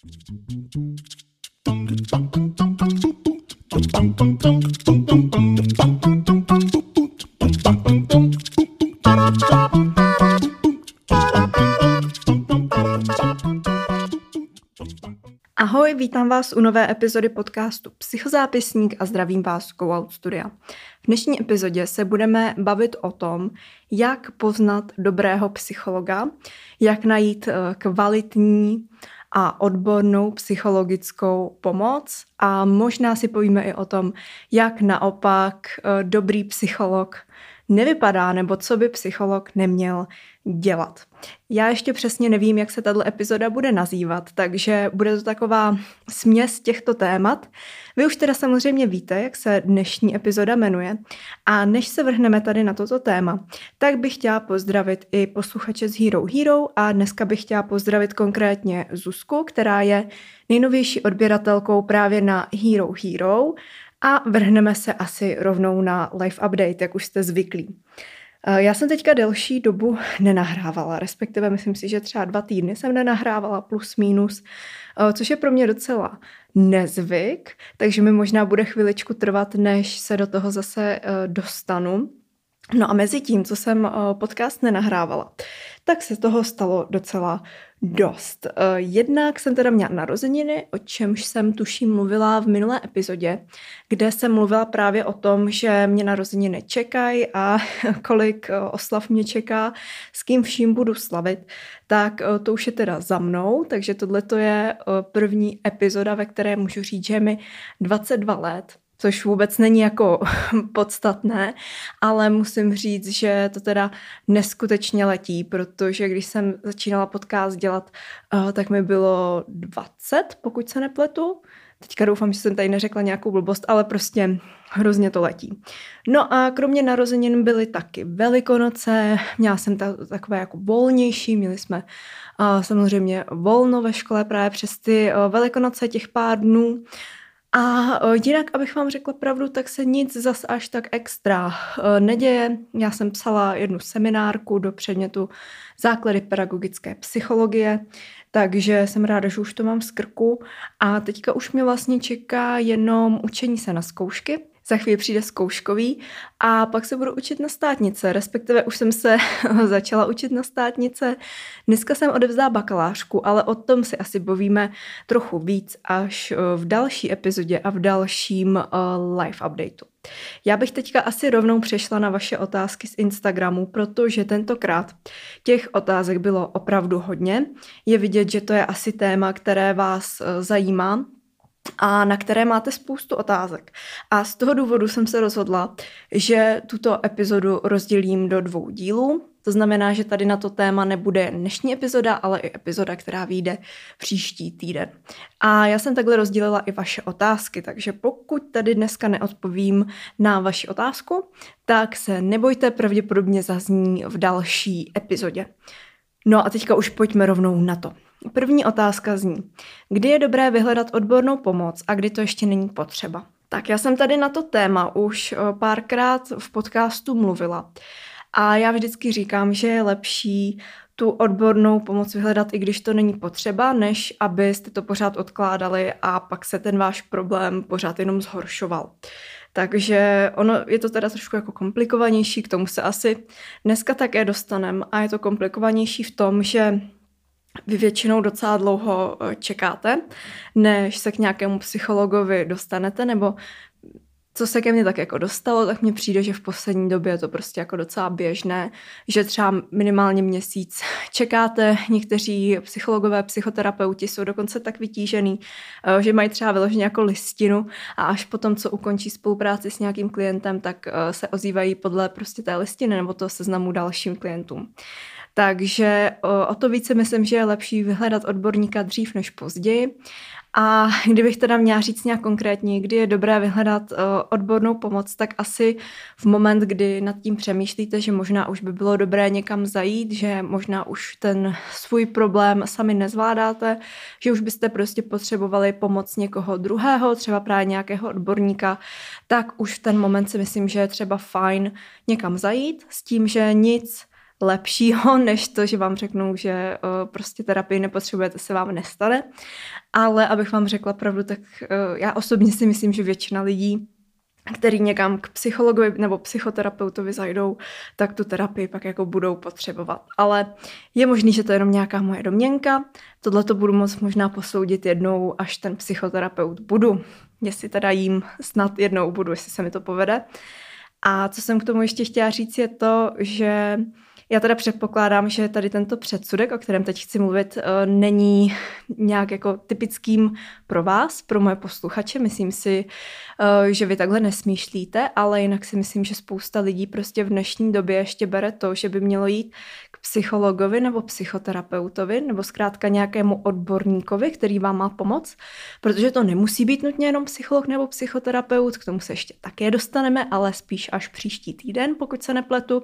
Ahoj, vítám vás u nové epizody podcastu Psychozápisník a zdravím vás Go Out Studia. V dnešní epizodě se budeme bavit o tom, jak poznat dobrého psychologa, jak najít eh, kvalitní a odbornou psychologickou pomoc. A možná si povíme i o tom, jak naopak eh, dobrý psycholog nevypadá, nebo co by psycholog neměl dělat. Já ještě přesně nevím, jak se tato epizoda bude nazývat, takže bude to taková směs těchto témat. Vy už teda samozřejmě víte, jak se dnešní epizoda jmenuje. A než se vrhneme tady na toto téma, tak bych chtěla pozdravit i posluchače z Hero Hero a dneska bych chtěla pozdravit konkrétně Zuzku, která je nejnovější odběratelkou právě na Hero Hero a vrhneme se asi rovnou na live update, jak už jste zvyklí. Eh, já jsem teďka delší dobu nenahrávala, respektive myslím si, že třeba dva týdny jsem nenahrávala plus minus, eh, což je pro mě docela nezvyk, takže mi možná bude chviličku trvat, než se do toho zase eh, dostanu. No a mezi tím, co jsem podcast nenahrávala, tak se toho stalo docela dost. Eh, jednak jsem teda měla narozeniny, o čemž jsem tuším mluvila v minulé epizodě, kde jsem mluvila právě o tom, že mě narozeniny čekají a kolik eh, oslav mě čeká, s kým vším budu slavit, tak eh, to už je teda za mnou, takže tohle je první epizoda, ve které můžu říct, že mi 22 let což vůbec není jako podstatné, ale musím říct, že to teda neskutečně letí, protože když jsem začínala podcast dělat, eh, tak mi bylo 20, pokud se nepletu. Teďka doufám, že jsem tady neřekla nějakou blbost, ale prostě hrozně to letí. No a kromě narozenin byly taky velikonoce, měla jsem ta, takové jako volnější, měli jsme uh, samozřejmě volno ve škole právě přes ty uh, velikonoce těch pár dnů. A jinak, abych vám řekla pravdu, tak se nic zas až tak extra neděje. Já jsem psala jednu seminárku do předmětu základy pedagogické psychologie, takže jsem ráda, že už to mám z krku. A teďka už mě vlastně čeká jenom učení se na zkoušky, za chvíli přijde zkouškový a pak se budu učit na státnice, respektive už jsem se začala učit na státnice. Dneska jsem odevzdá bakalářku, ale o tom si asi bavíme trochu víc až eh, v další epizodě a v dalším uh, live updateu. Já bych teďka asi rovnou přešla na vaše otázky z Instagramu, protože tentokrát těch otázek bylo opravdu hodně. Je vidět, že to je asi téma, které vás eh, zajímá, a na které máte spoustu otázek. A z toho důvodu jsem se rozhodla, že tuto epizodu rozdělím do dvou dílů. To znamená, že tady na to téma nebude dnešní epizoda, ale i epizoda, která vyjde příští týden. A já jsem takhle rozdělila i vaše otázky, takže pokud tady dneska neodpovím na vaši otázku, tak se nebojte, pravděpodobně zazní v další epizodě. No a teďka už pojďme rovnou na to. První otázka zní, kdy je dobré vyhledat odbornou pomoc a kdy to ještě není potřeba? Tak já jsem tady na to téma už eh, párkrát v podcastu mluvila a já vždycky říkám, že je lepší tu odbornou pomoc vyhledat, i když to není potřeba, než abyste to pořád odkládali a pak se ten váš problém pořád jenom zhoršoval. Takže ono je to teda trošku jako komplikovanější, k tomu se asi dneska také dostaneme a je to komplikovanější v tom, že vy většinou docela dlouho eh, čekáte, než se k nějakému psychologovi dostanete, nebo co se ke mně tak jako dostalo, tak mně přijde, že v poslední době je to prostě jako docela běžné, že třeba minimálně měsíc čekáte, někteří psychologové, psychoterapeuti jsou dokonce tak vytížený, eh, že mají třeba vyloženě jako listinu a až potom, co ukončí spolupráci s nějakým klientem, tak eh, se ozývají podle prostě té listiny nebo toho seznamu dalším klientům. Takže o to více myslím, že je lepší vyhledat odborníka dřív než později. A kdybych teda měla říct nějak konkrétně, kdy je dobré vyhledat odbornou pomoc, tak asi v moment, kdy nad tím přemýšlíte, že možná už by bylo dobré někam zajít, že možná už ten svůj problém sami nezvládáte, že už byste prostě potřebovali pomoc někoho druhého, třeba právě nějakého odborníka, tak už v ten moment si myslím, že je třeba fajn někam zajít s tím, že nic lepšího, než to, že vám řeknou, že uh, prostě terapii nepotřebujete, se vám nestane. Ale abych vám řekla pravdu, tak uh, já osobně si myslím, že většina lidí který někam k psychologovi nebo psychoterapeutovi zajdou, tak tu terapii pak jako budou potřebovat. Ale je možný, že to je jenom nějaká moje domněnka. Tohle to budu moc možná posoudit jednou, až ten psychoterapeut budu. Jestli teda jím snad jednou budu, jestli se mi to povede. A co jsem k tomu ještě chtěla říct, je to, že já teda předpokládám, že tady tento předsudek, o kterém teď chci mluvit, eh, není nějak jako typickým pro vás, pro moje posluchače. Myslím si, eh, že vy takhle nesmýšlíte, ale jinak si myslím, že spousta lidí prostě v dnešní době ještě bere to, že by mělo jít k psychologovi nebo psychoterapeutovi nebo zkrátka nějakému odborníkovi, který vám má pomoct, protože to nemusí být nutně jenom psycholog nebo psychoterapeut, k tomu se ještě také dostaneme, ale spíš až příští týden, pokud se nepletu.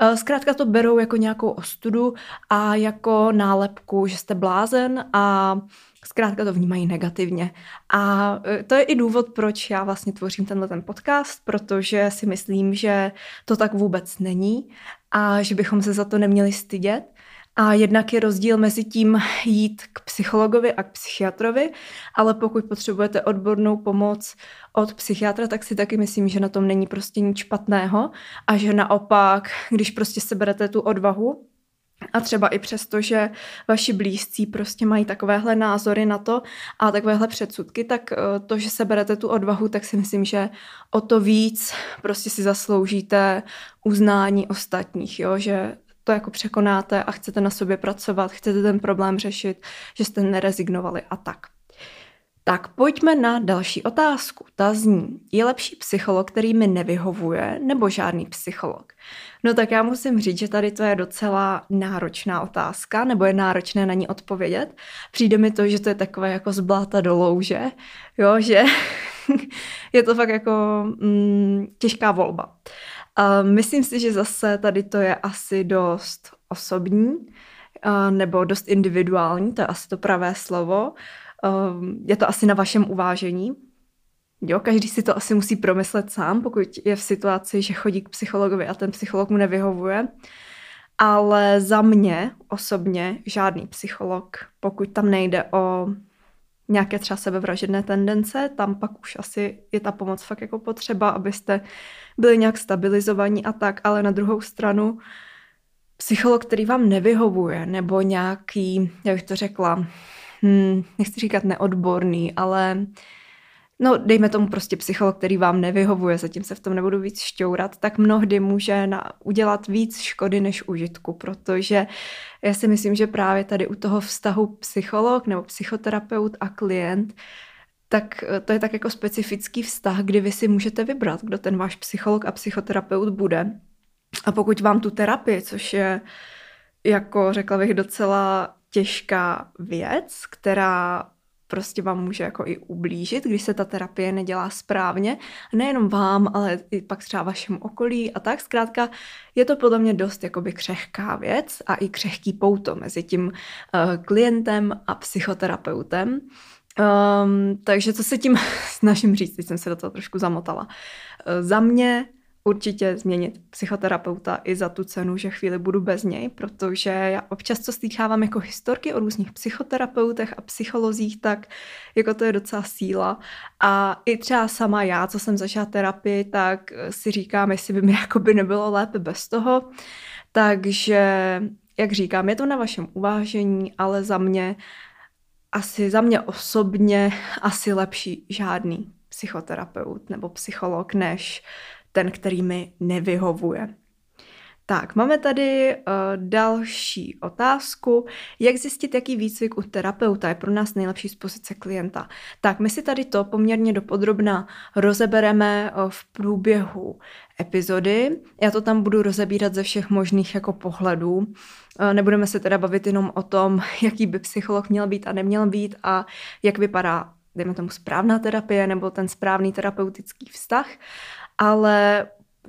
Eh, zkrátka to berou jako nějakou ostudu a jako nálepku, že jste blázen a zkrátka to vnímají negativně. A eh, to je i důvod, proč já vlastně tvořím tenhle ten podcast, protože si myslím, že to tak vůbec není a že bychom se za to neměli stydět a jednak je rozdíl mezi tím jít k psychologovi a k psychiatrovi, ale pokud potřebujete odbornou pomoc od psychiatra, tak si taky myslím, že na tom není prostě nic špatného a že naopak, když prostě seberete tu odvahu a třeba i přesto, že vaši blízcí prostě mají takovéhle názory na to a takovéhle předsudky, tak eh, to, že seberete tu odvahu, tak si myslím, že o to víc prostě si zasloužíte uznání ostatních, jo? že to jako překonáte a chcete na sobě pracovat, chcete ten problém řešit, že jste nerezignovali a tak. Tak pojďme na další otázku. Ta zní, je lepší psycholog, který mi nevyhovuje, nebo žádný psycholog? No tak já musím říct, že tady to je docela náročná otázka, nebo je náročné na ní odpovědět. Přijde mi to, že to je takové jako zbláta do louže, jo, že je to fakt jako mm, těžká volba. Myslím si, že zase tady to je asi dost osobní, nebo dost individuální, to je asi to pravé slovo. Je to asi na vašem uvážení. Jo, každý si to asi musí promyslet sám, pokud je v situaci, že chodí k psychologovi a ten psycholog mu nevyhovuje. Ale za mě osobně žádný psycholog, pokud tam nejde o nějaké třeba sebevražedné tendence, tam pak už asi je ta pomoc fakt jako potřeba, abyste byli nějak stabilizovaní a tak, ale na druhou stranu psycholog, který vám nevyhovuje, nebo nějaký, jak bych to řekla, hm, nechci říkat neodborný, ale no dejme tomu prostě psycholog, který vám nevyhovuje, zatím se v tom nebudu víc šťourat, tak mnohdy může na, udělat víc škody než užitku, protože já si myslím, že právě tady u toho vztahu psycholog nebo psychoterapeut a klient tak eh, to je tak jako specifický vztah, kdy vy si můžete vybrat, kdo ten váš psycholog a psychoterapeut bude. A pokud vám tu terapii, což je jako řekla bych docela těžká věc, která prostě vám může jako i ublížit, když se ta terapie nedělá správně. Nejenom vám, ale i pak třeba vašemu okolí a tak. Zkrátka je to podle mě dost jakoby křehká věc a i křehký pouto mezi tím uh, klientem a psychoterapeutem. Um, takže co se tím snažím říct, teď jsem se do toho trošku zamotala. Uh, za mě určitě změnit psychoterapeuta i za tu cenu, že chvíli budu bez něj, protože já občas co slýchávám jako historky o různých psychoterapeutech a psycholozích, tak jako to je docela síla. A i třeba sama já, co jsem zažila terapii, tak si říkám, jestli by mi jako by nebylo lépe bez toho. Takže, jak říkám, je to na vašem uvážení, ale za mě asi za mě osobně asi lepší žádný psychoterapeut nebo psycholog, než ten, který mi nevyhovuje. Tak, máme tady uh, další otázku. Jak zjistit, jaký výcvik u terapeuta je pro nás nejlepší z pozice klienta? Tak, my si tady to poměrně dopodrobna rozebereme uh, v průběhu epizody. Já to tam budu rozebírat ze všech možných jako pohledů. Uh, nebudeme se teda bavit jenom o tom, jaký by psycholog měl být a neměl být a jak vypadá dejme tomu správná terapie nebo ten správný terapeutický vztah, ale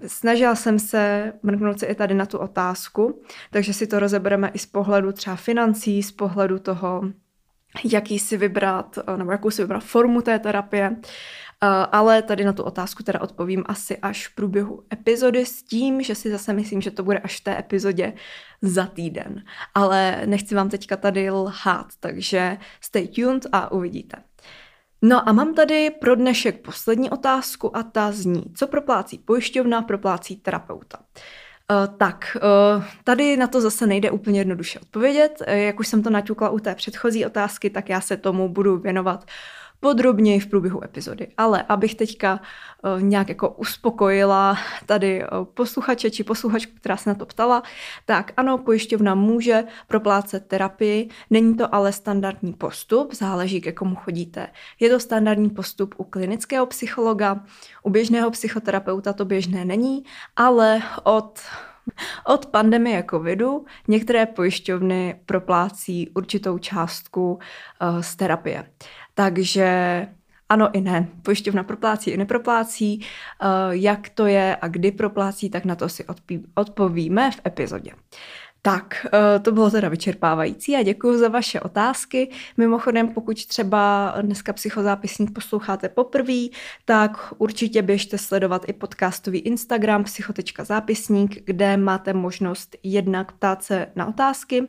snažila jsem se mrknout se i tady na tu otázku, takže si to rozebereme i z pohledu třeba financí, z pohledu toho, jaký si vybrat, nebo jakou si vybrat formu té terapie ale tady na tu otázku teda odpovím asi až v průběhu epizody s tím, že si zase myslím, že to bude až v té epizodě za týden. Ale nechci vám teďka tady lhát, takže stay tuned a uvidíte. No a mám tady pro dnešek poslední otázku a ta zní, co proplácí pojišťovna, proplácí terapeuta. Uh, tak, uh, tady na to zase nejde úplně jednoduše odpovědět. Uh, jak už jsem to naťukla u té předchozí otázky, tak já se tomu budu věnovat podrobněji v průběhu epizody. Ale abych teďka uh, nějak jako uspokojila tady uh, posluchače či posluchačku, která se na to ptala, tak ano, pojišťovna může proplácet terapii, není to ale standardní postup, záleží, ke komu chodíte. Je to standardní postup u klinického psychologa, u běžného psychoterapeuta to běžné není, ale od od pandemie covidu některé pojišťovny proplácí určitou částku uh, z terapie. Takže ano i ne. Pojišťovna proplácí i neproplácí. Uh, jak to je a kdy proplácí, tak na to si odpovíme v epizodě. Tak, eh, to bylo teda vyčerpávající a děkuji za vaše otázky. Mimochodem, pokud třeba dneska psychozápisník posloucháte poprvé, tak určitě běžte sledovat i podcastový Instagram psycho.zápisník, kde máte možnost jednak ptát se na otázky,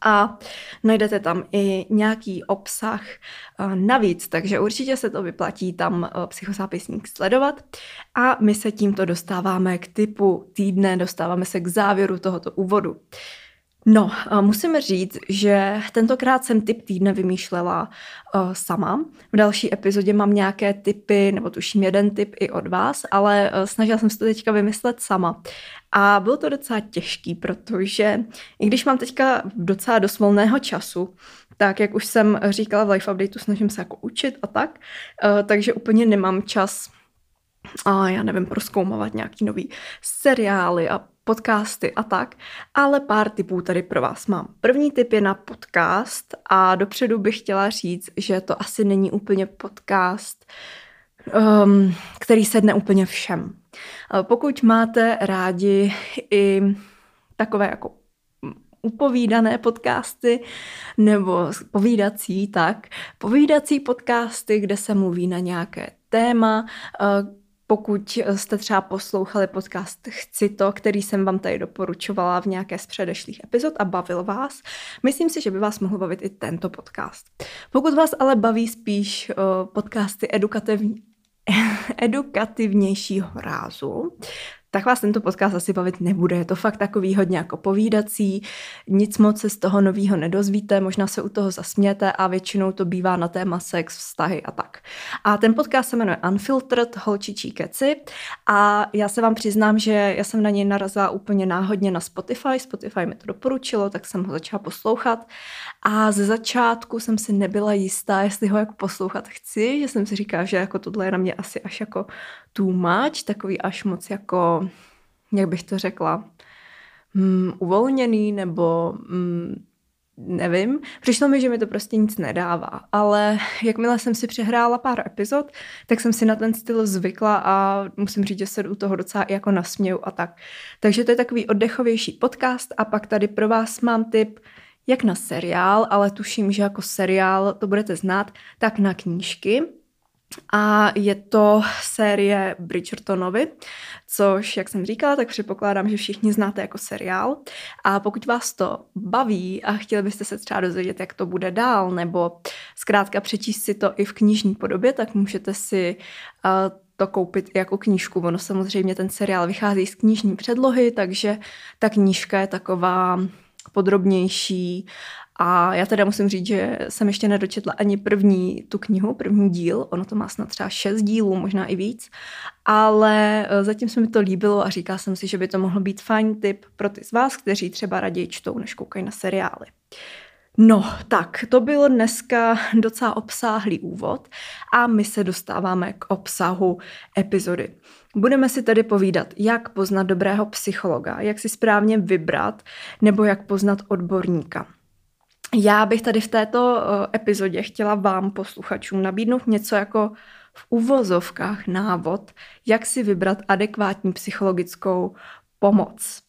a najdete tam i nějaký obsah eh, navíc, takže určitě se to vyplatí tam eh, psychozápisník sledovat. A my se tímto dostáváme k typu týdne, dostáváme se k závěru tohoto úvodu. No, musím říct, že tentokrát jsem typ týdne vymýšlela sama. V další epizodě mám nějaké typy, nebo tuším jeden typ i od vás, ale snažila jsem se to teďka vymyslet sama. A bylo to docela těžký, protože i když mám teďka docela dost volného času, tak jak už jsem říkala v Life Updateu, snažím se jako učit a tak, uh, takže úplně nemám čas a já nevím, proskoumávat nějaký nový seriály a podcasty a tak, ale pár typů tady pro vás mám. První typ je na podcast a dopředu bych chtěla říct, že to asi není úplně podcast, um, který sedne úplně všem. Pokud máte rádi i takové jako upovídané podcasty nebo povídací, tak povídací podcasty, kde se mluví na nějaké téma, pokud jste třeba poslouchali podcast Chci to, který jsem vám tady doporučovala v nějaké z předešlých epizod a bavil vás, myslím si, že by vás mohl bavit i tento podcast. Pokud vás ale baví spíš podcasty edukativní, edukativnějšího rázu, tak vás tento podcast asi bavit nebude. Je to fakt takový hodně jako povídací, nic moc se z toho nového nedozvíte, možná se u toho zasmějete a většinou to bývá na téma sex, vztahy a tak. A ten podcast se jmenuje Unfiltered holčičí keci a já se vám přiznám, že já jsem na něj narazila úplně náhodně na Spotify, Spotify mi to doporučilo, tak jsem ho začala poslouchat a ze začátku jsem si nebyla jistá, jestli ho jako poslouchat chci, že jsem si říkala, že jako tohle je na mě asi až jako too much, takový až moc jako, jak bych to řekla, mm, uvolněný nebo mm, nevím. Přišlo mi, že mi to prostě nic nedává, ale jakmile jsem si přehrála pár epizod, tak jsem si na ten styl zvykla a musím říct, že se u toho docela jako nasměju a tak. Takže to je takový oddechovější podcast a pak tady pro vás mám tip jak na seriál, ale tuším, že jako seriál to budete znát, tak na knížky. A je to série Bridgertonovi, což, jak jsem říkala, tak předpokládám, že všichni znáte jako seriál. A pokud vás to baví a chtěli byste se třeba dozvědět, jak to bude dál, nebo zkrátka přečíst si to i v knižní podobě, tak můžete si uh, to koupit jako knížku. Ono samozřejmě ten seriál vychází z knižní předlohy, takže ta knížka je taková podrobnější a já teda musím říct, že jsem ještě nedočetla ani první tu knihu, první díl, ono to má snad třeba šest dílů, možná i víc, ale e, zatím se mi to líbilo a říkala jsem si, že by to mohl být fajn tip pro ty z vás, kteří třeba raději čtou, než koukají na seriály. No, tak to bylo dneska docela obsáhlý úvod a my se dostáváme k obsahu epizody. Budeme si tedy povídat, jak poznat dobrého psychologa, jak si správně vybrat nebo jak poznat odborníka. Já bych tady v této eh, epizodě chtěla vám, posluchačům, nabídnout něco jako v uvozovkách návod, jak si vybrat adekvátní psychologickou pomoc.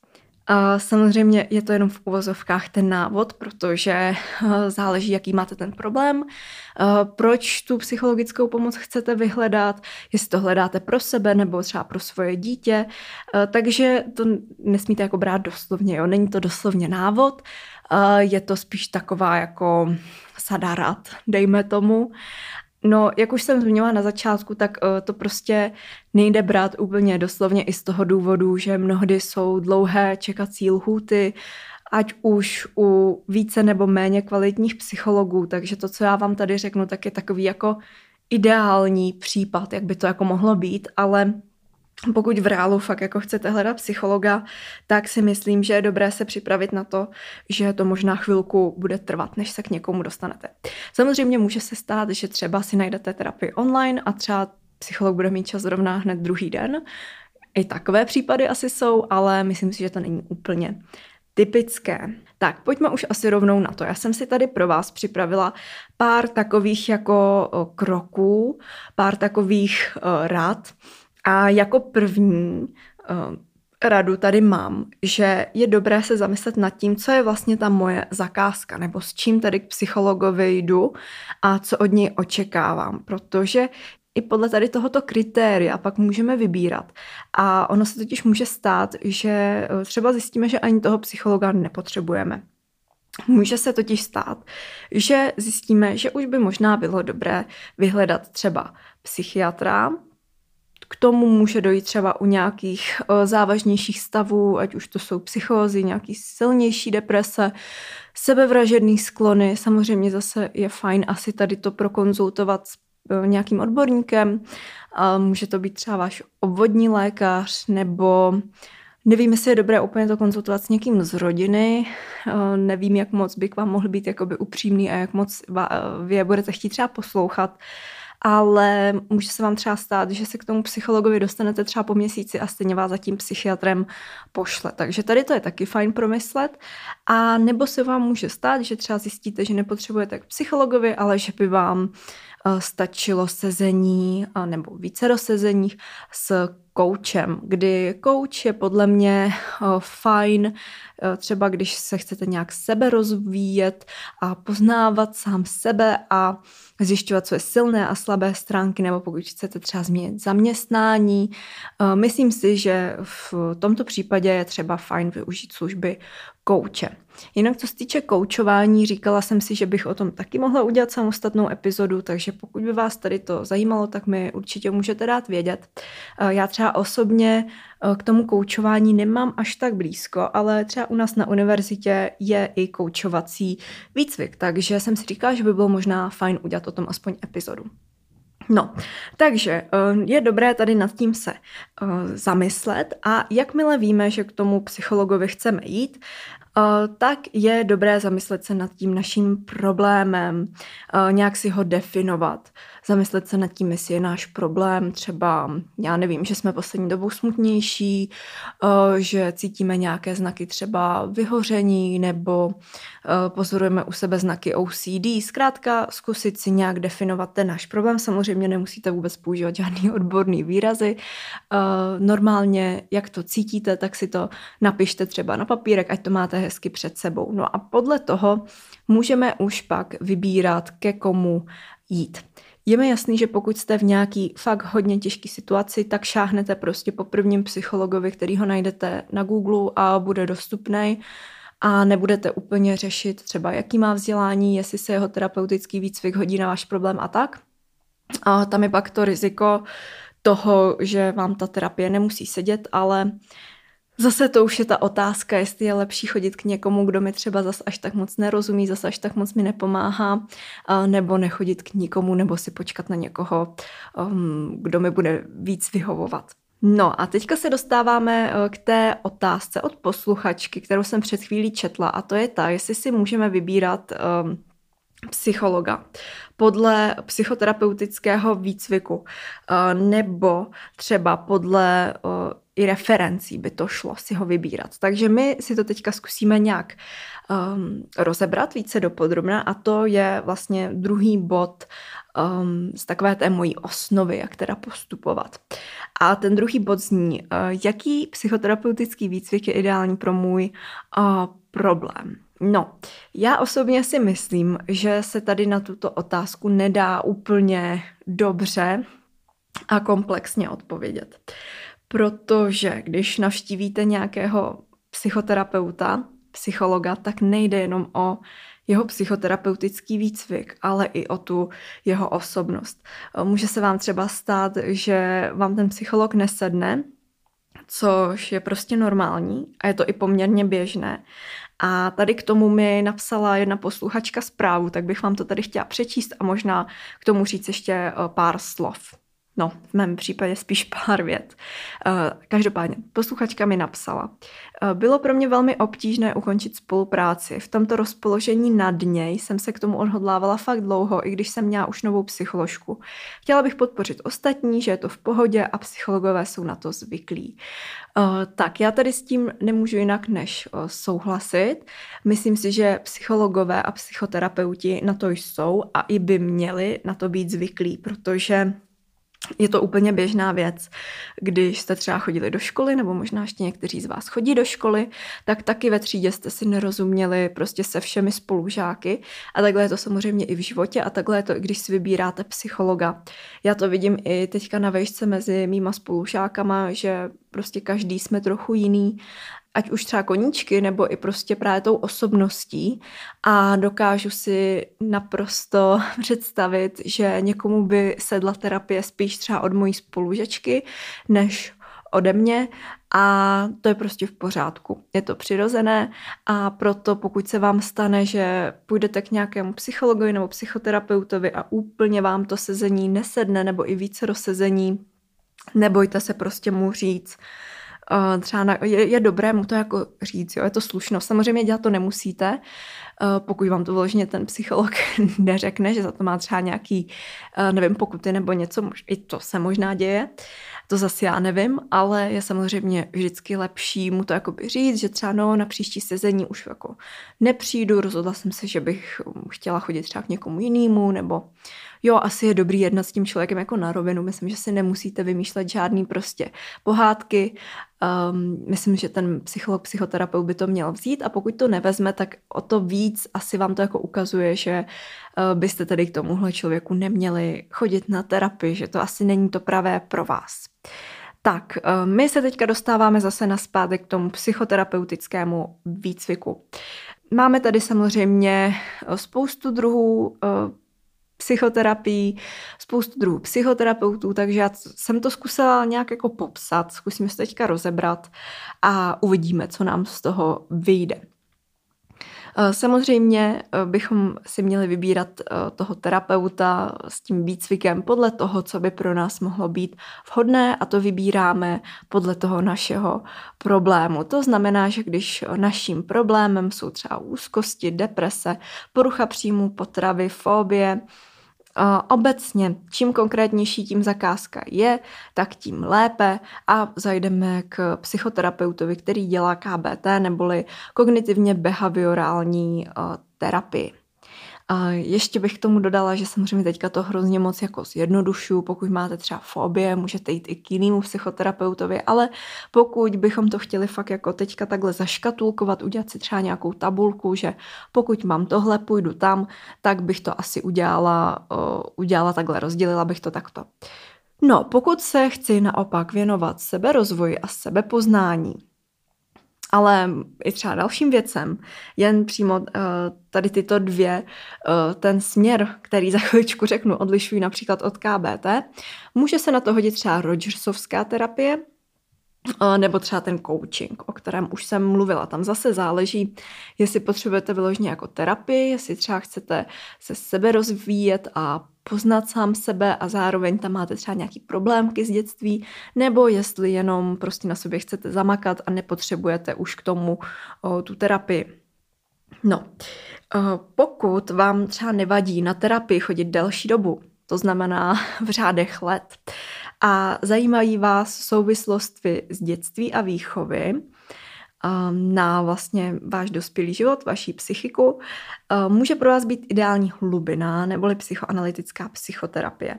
Samozřejmě je to jenom v uvozovkách ten návod, protože eh, záleží, jaký máte ten problém, eh, proč tu psychologickou pomoc chcete vyhledat, jestli to hledáte pro sebe nebo třeba pro svoje dítě. Eh, takže to nesmíte jako brát doslovně, jo? není to doslovně návod, je to spíš taková jako sadarát, dejme tomu. No, jak už jsem zmiňovala na začátku, tak uh, to prostě nejde brát úplně doslovně i z toho důvodu, že mnohdy jsou dlouhé čekací lhůty, ať už u více nebo méně kvalitních psychologů, takže to, co já vám tady řeknu, tak je takový jako ideální případ, jak by to jako mohlo být, ale pokud v reálu fakt jako chcete hledat psychologa, tak si myslím, že je dobré se připravit na to, že to možná chvilku bude trvat, než se k někomu dostanete. Samozřejmě může se stát, že třeba si najdete terapii online a třeba psycholog bude mít čas zrovna hned druhý den. I takové případy asi jsou, ale myslím si, že to není úplně typické. Tak, pojďme už asi rovnou na to. Já jsem si tady pro vás připravila pár takových jako kroků, pár takových uh, rad, a jako první uh, radu tady mám, že je dobré se zamyslet nad tím, co je vlastně ta moje zakázka, nebo s čím tady k psychologovi jdu a co od něj očekávám, protože i podle tady tohoto kritéria pak můžeme vybírat. A ono se totiž může stát, že eh, třeba zjistíme, že ani toho psychologa nepotřebujeme. Může se totiž stát, že zjistíme, že už by možná bylo dobré vyhledat třeba psychiatra, k tomu může dojít třeba u nějakých eh, závažnějších stavů, ať už to jsou psychózy, nějaký silnější deprese, sebevražedný sklony. Samozřejmě zase je fajn asi tady to prokonzultovat s eh, nějakým odborníkem. Může to být třeba váš obvodní lékař nebo Nevím, jestli je dobré úplně to konzultovat s někým z rodiny. Eh, nevím, jak moc by k vám mohl být jakoby upřímný a jak moc vy je budete chtít třeba poslouchat ale může se vám třeba stát, že se k tomu psychologovi dostanete třeba po měsíci a stejně vás za tím psychiatrem pošle. Takže tady to je taky fajn promyslet. A nebo se vám může stát, že třeba zjistíte, že nepotřebujete k psychologovi, ale že by vám eh, stačilo sezení nebo více sezení s koučem, kdy kouč je podle mě eh, fajn, eh, třeba když se chcete nějak sebe rozvíjet a poznávat sám sebe a zjišťovat, co je silné a slabé stránky, nebo pokud chcete třeba změnit zaměstnání. Eh, myslím si, že v tomto případě je třeba fajn využít služby kouče. Jinak co se týče koučování, říkala jsem si, že bych o tom taky mohla udělat samostatnou epizodu, takže pokud by vás tady to zajímalo, tak mi určitě můžete dát vědět. Eh, já třeba osobně eh, k tomu koučování nemám až tak blízko, ale třeba u nás na univerzitě je i koučovací výcvik, takže jsem si říkala, že by bylo možná fajn udělat o tom aspoň epizodu. No, takže eh, je dobré tady nad tím se zamyslet a jakmile víme, že k tomu psychologovi chceme jít, tak je dobré zamyslet se nad tím naším problémem, nějak si ho definovat zamyslet se nad tím, jestli je náš problém třeba, já nevím, že jsme poslední dobou smutnější, eh, že cítíme nějaké znaky třeba vyhoření nebo eh, pozorujeme u sebe znaky OCD. Zkrátka zkusit si nějak definovat ten náš problém. Samozřejmě nemusíte vůbec používat žádný odborný výrazy. Eh, normálně, jak to cítíte, tak si to napište třeba na papírek, ať to máte hezky před sebou. No a podle toho můžeme už pak vybírat, ke komu jít. Je mi jasný, že pokud jste v nějaký fakt hodně těžké situaci, tak šáhnete prostě po prvním psychologovi, který ho najdete na Google a bude dostupný a nebudete úplně řešit třeba, jaký má vzdělání, jestli se jeho terapeutický výcvik hodí na váš problém a tak. A tam je pak to riziko toho, že vám ta terapie nemusí sedět, ale Zase to už je ta otázka, jestli je lepší chodit k někomu, kdo mi třeba zas až tak moc nerozumí, zas až tak moc mi nepomáhá, nebo nechodit k nikomu, nebo si počkat na někoho, um, kdo mi bude víc vyhovovat. No a teďka se dostáváme uh, k té otázce od posluchačky, kterou jsem před chvílí četla a to je ta, jestli si můžeme vybírat um, psychologa podle psychoterapeutického výcviku uh, nebo třeba podle uh, i referencí by to šlo si ho vybírat. Takže my si to teďka zkusíme nějak um, rozebrat více dopodrobna a to je vlastně druhý bod um, z takové té mojí osnovy, jak teda postupovat. A ten druhý bod zní, uh, jaký psychoterapeutický výcvik je ideální pro můj uh, problém. No, já osobně si myslím, že se tady na tuto otázku nedá úplně dobře a komplexně odpovědět. Protože když navštívíte nějakého psychoterapeuta, psychologa, tak nejde jenom o jeho psychoterapeutický výcvik, ale i o tu jeho osobnost. Může se vám třeba stát, že vám ten psycholog nesedne, což je prostě normální a je to i poměrně běžné. A tady k tomu mi napsala jedna posluchačka zprávu, tak bych vám to tady chtěla přečíst a možná k tomu říct ještě eh, pár slov. No, v mém případě spíš pár vět. Eh, každopádně, posluchačka mi napsala. Eh, bylo pro mě velmi obtížné ukončit spolupráci. V tomto rozpoložení na dně jsem se k tomu odhodlávala fakt dlouho, i když jsem měla už novou psycholožku. Chtěla bych podpořit ostatní, že je to v pohodě a psychologové jsou na to zvyklí. Eh, tak, já tady s tím nemůžu jinak než souhlasit. Myslím si, že psychologové a psychoterapeuti na to jsou a i by měli na to být zvyklí, protože je to úplně běžná věc. Když jste třeba chodili do školy, nebo možná ještě někteří z vás chodí do školy, tak taky ve třídě jste si nerozuměli prostě se všemi spolužáky. A takhle je to samozřejmě i v životě a takhle je to, i když si vybíráte psychologa. Já to vidím i teďka na vejšce mezi mýma spolužákama, že prostě každý jsme trochu jiný ať už třeba koníčky, nebo i prostě právě tou osobností. A dokážu si naprosto představit, že někomu by sedla terapie spíš třeba od mojí spolužečky, než ode mě. A to je prostě v pořádku. Je to přirozené. A proto pokud se vám stane, že půjdete k nějakému psychologovi nebo psychoterapeutovi a úplně vám to sezení nesedne nebo i více rozsezení, nebojte se prostě mu říct, Uh, třeba na, je, je dobré mu to jako říct, jo, je to slušnost. Samozřejmě dělat to nemusíte, uh, pokud vám to vložně ten psycholog neřekne, že za to má třeba nějaký, uh, nevím, pokuty nebo něco, i to se možná děje, to zase já nevím, ale je samozřejmě vždycky lepší mu to jakoby říct, že třeba no, na příští sezení už jako nepřijdu, rozhodla jsem se, že bych chtěla chodit třeba k někomu jinému, nebo jo, asi je dobrý jednat s tím člověkem jako na rovinu. Myslím, že si nemusíte vymýšlet žádný prostě pohádky. Um, myslím, že ten psycholog, psychoterapeut by to měl vzít a pokud to nevezme, tak o to víc asi vám to jako ukazuje, že uh, byste tedy k tomuhle člověku neměli chodit na terapii, že to asi není to pravé pro vás. Tak, uh, my se teďka dostáváme zase na zpátek k tomu psychoterapeutickému výcviku. Máme tady samozřejmě spoustu druhů psychoterapii, spoustu druhů psychoterapeutů, takže já jsem to zkusila nějak jako popsat, zkusíme se teďka rozebrat a uvidíme, co nám z toho vyjde. Eh, samozřejmě eh, bychom si měli vybírat eh, toho terapeuta s tím výcvikem podle toho, co by pro nás mohlo být vhodné a to vybíráme podle toho našeho problému. To znamená, že když naším problémem jsou třeba úzkosti, deprese, porucha příjmu potravy, fobie, Obecně, čím konkrétnější tím zakázka je, tak tím lépe a zajdeme k psychoterapeutovi, který dělá KBT neboli kognitivně behaviorální terapii. A ještě bych k tomu dodala, že samozřejmě teďka to hrozně moc jako zjednodušu, pokud máte třeba fobie, můžete jít i k jinému psychoterapeutovi, ale pokud bychom to chtěli fakt jako teďka takhle zaškatulkovat, udělat si třeba nějakou tabulku, že pokud mám tohle, půjdu tam, tak bych to asi udělala, uh, udělala takhle, rozdělila bych to takto. No, pokud se chci naopak věnovat seberozvoji a sebepoznání, ale i třeba dalším věcem, jen přímo uh, tady tyto dvě, uh, ten směr, který za chvíličku řeknu, odlišují například od KBT, může se na to hodit třeba Rogersovská terapie, nebo třeba ten coaching, o kterém už jsem mluvila. Tam zase záleží, jestli potřebujete vyloženě jako terapii, jestli třeba chcete se sebe rozvíjet a poznat sám sebe a zároveň tam máte třeba nějaký problémky z dětství, nebo jestli jenom prostě na sobě chcete zamakat a nepotřebujete už k tomu o, tu terapii. No, pokud vám třeba nevadí na terapii chodit delší dobu, to znamená v řádech let, a zajímají vás souvislosti z dětství a výchovy, um, na vlastně váš dospělý život, vaší psychiku, um, může pro vás být ideální hlubina neboli psychoanalytická psychoterapie.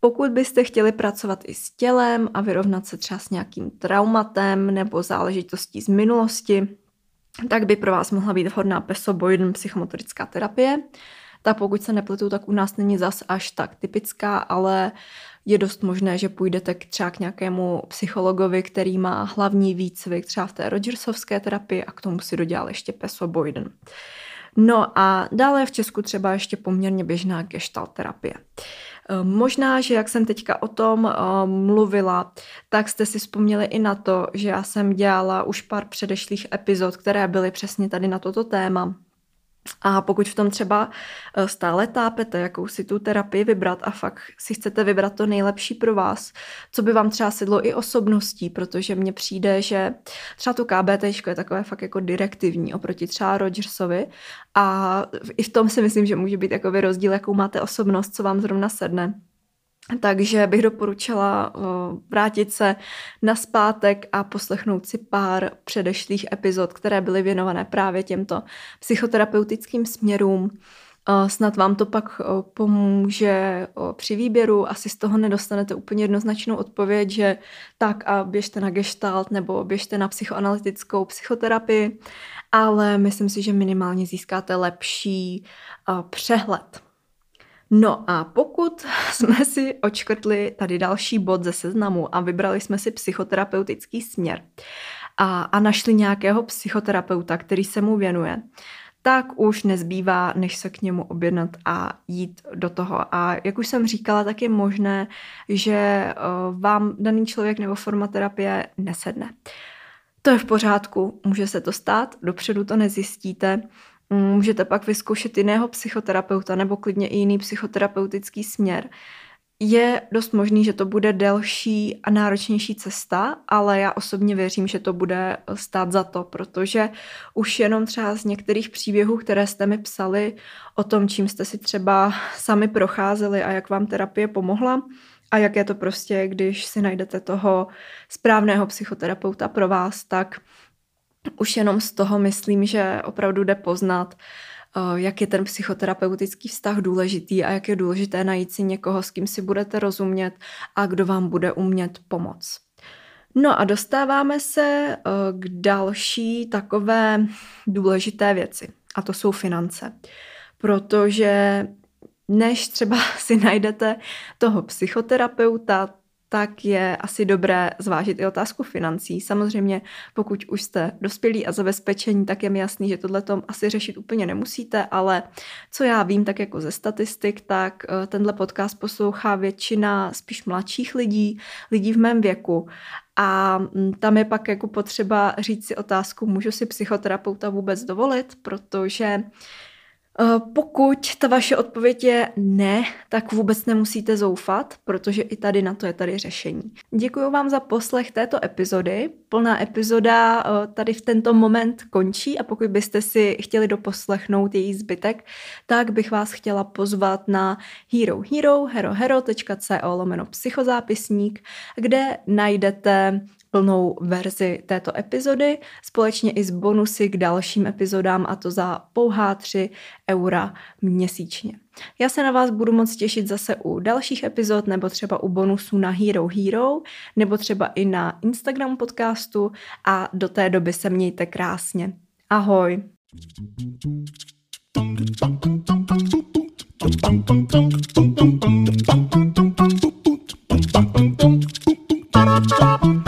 Pokud byste chtěli pracovat i s tělem a vyrovnat se třeba s nějakým traumatem nebo záležitostí z minulosti, tak by pro vás mohla být vhodná pesoboidn psychomotorická terapie. Tak pokud se nepletu, tak u nás není zas až tak typická, ale je dost možné, že půjdete k třeba k nějakému psychologovi, který má hlavní výcvik třeba v té Rogersovské terapii a k tomu si dodělal ještě pesoboiden. No a dále v Česku třeba ještě poměrně běžná gestalt terapie. Ehm, možná, že jak jsem teďka o tom uh, mluvila, tak jste si vzpomněli i na to, že já jsem dělala už pár předešlých epizod, které byly přesně tady na toto téma. A pokud v tom třeba eh, stále tápete, jakou si tu terapii vybrat a fakt si chcete vybrat to nejlepší pro vás, co by vám třeba sedlo i osobností, protože mně přijde, že třeba to KBT je takové fakt jako direktivní oproti třeba Rogersovi a i v tom si myslím, že může být jako rozdíl, jakou máte osobnost, co vám zrovna sedne. Takže bych doporučila vrátit se na zpátek a poslechnout si pár předešlých epizod, které byly věnované právě těmto psychoterapeutickým směrům. Snad vám to pak pomůže při výběru. Asi z toho nedostanete úplně jednoznačnou odpověď, že tak a běžte na gestalt nebo běžte na psychoanalytickou psychoterapii, ale myslím si, že minimálně získáte lepší přehled No a pokud jsme si očkrtli tady další bod ze seznamu a vybrali jsme si psychoterapeutický směr a, a našli nějakého psychoterapeuta, který se mu věnuje, tak už nezbývá, než se k němu objednat a jít do toho. A jak už jsem říkala, tak je možné, že vám daný člověk nebo forma terapie nesedne. To je v pořádku, může se to stát, dopředu to nezjistíte, Můžete pak vyzkoušet jiného psychoterapeuta nebo klidně i jiný psychoterapeutický směr. Je dost možný, že to bude delší a náročnější cesta, ale já osobně věřím, že to bude stát za to, protože už jenom třeba z některých příběhů, které jste mi psali o tom, čím jste si třeba sami procházeli a jak vám terapie pomohla, a jak je to prostě, když si najdete toho správného psychoterapeuta pro vás, tak už jenom z toho myslím, že opravdu jde poznat, eh, jak je ten psychoterapeutický vztah důležitý a jak je důležité najít si někoho, s kým si budete rozumět a kdo vám bude umět pomoct. No a dostáváme se eh, k další takové důležité věci a to jsou finance. Protože než třeba si najdete toho psychoterapeuta, tak je asi dobré zvážit i otázku financí. Samozřejmě, pokud už jste dospělí a zabezpečení, tak je mi jasný, že tohle tom asi řešit úplně nemusíte, ale co já vím, tak jako ze statistik, tak eh, tenhle podcast poslouchá většina spíš mladších lidí, lidí v mém věku. A mm, tam je pak jako potřeba říct si otázku, můžu si psychoterapeuta vůbec dovolit, protože pokud ta vaše odpověď je ne, tak vůbec nemusíte zoufat, protože i tady na to je tady řešení. Děkuji vám za poslech této epizody. Plná epizoda eh, tady v tento moment končí a pokud byste si chtěli doposlechnout její zbytek, tak bych vás chtěla pozvat na Hero Hero, herohero.co lomeno psychozápisník, kde najdete plnou verzi této epizody, společně i s bonusy k dalším epizodám a to za pouhá 3 eura měsíčně. Já se na vás budu moc těšit zase u dalších epizod nebo třeba u bonusů na Hero Hero nebo třeba i na Instagram podcastu a do té doby se mějte krásně. Ahoj! Thank you.